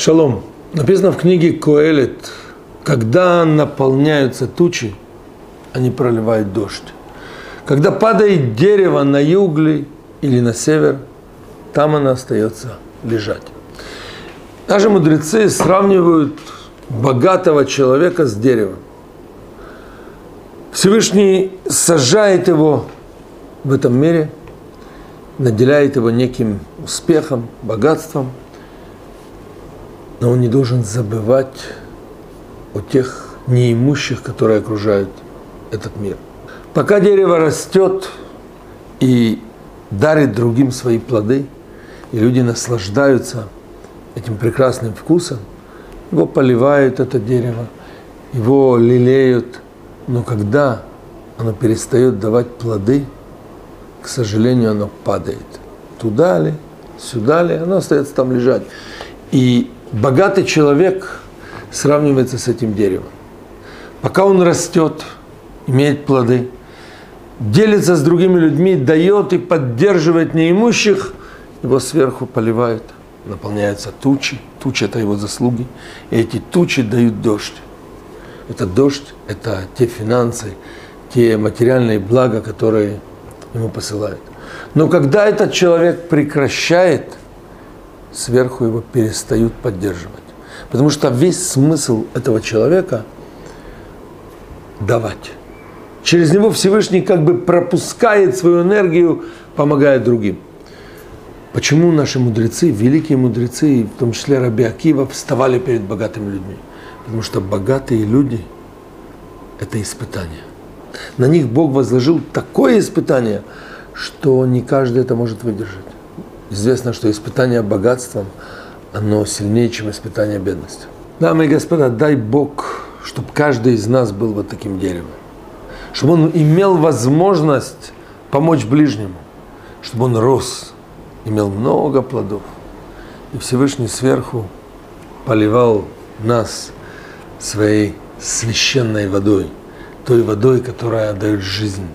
Шалом. Написано в книге Коэлет, когда наполняются тучи, они проливают дождь. Когда падает дерево на югли или на север, там оно остается лежать. Даже мудрецы сравнивают богатого человека с деревом. Всевышний сажает его в этом мире, наделяет его неким успехом, богатством, но он не должен забывать о тех неимущих, которые окружают этот мир. Пока дерево растет и дарит другим свои плоды, и люди наслаждаются этим прекрасным вкусом, его поливают это дерево, его лелеют, но когда оно перестает давать плоды, к сожалению, оно падает. Туда ли, сюда ли, оно остается там лежать. И богатый человек сравнивается с этим деревом. Пока он растет, имеет плоды, делится с другими людьми, дает и поддерживает неимущих, его сверху поливают, наполняются тучи. Тучи – это его заслуги. И эти тучи дают дождь. Это дождь – это те финансы, те материальные блага, которые ему посылают. Но когда этот человек прекращает, сверху его перестают поддерживать. Потому что весь смысл этого человека – давать. Через него Всевышний как бы пропускает свою энергию, помогая другим. Почему наши мудрецы, великие мудрецы, в том числе Раби Акива, вставали перед богатыми людьми? Потому что богатые люди – это испытание. На них Бог возложил такое испытание, что не каждый это может выдержать. Известно, что испытание богатством, оно сильнее, чем испытание бедностью. Дамы и господа, дай Бог, чтобы каждый из нас был вот таким деревом. Чтобы он имел возможность помочь ближнему. Чтобы он рос, имел много плодов. И Всевышний сверху поливал нас своей священной водой, той водой, которая дает жизнь,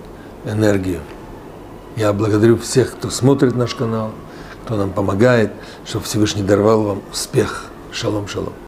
энергию. Я благодарю всех, кто смотрит наш канал, кто нам помогает, чтобы Всевышний даровал вам успех. Шалом, шалом.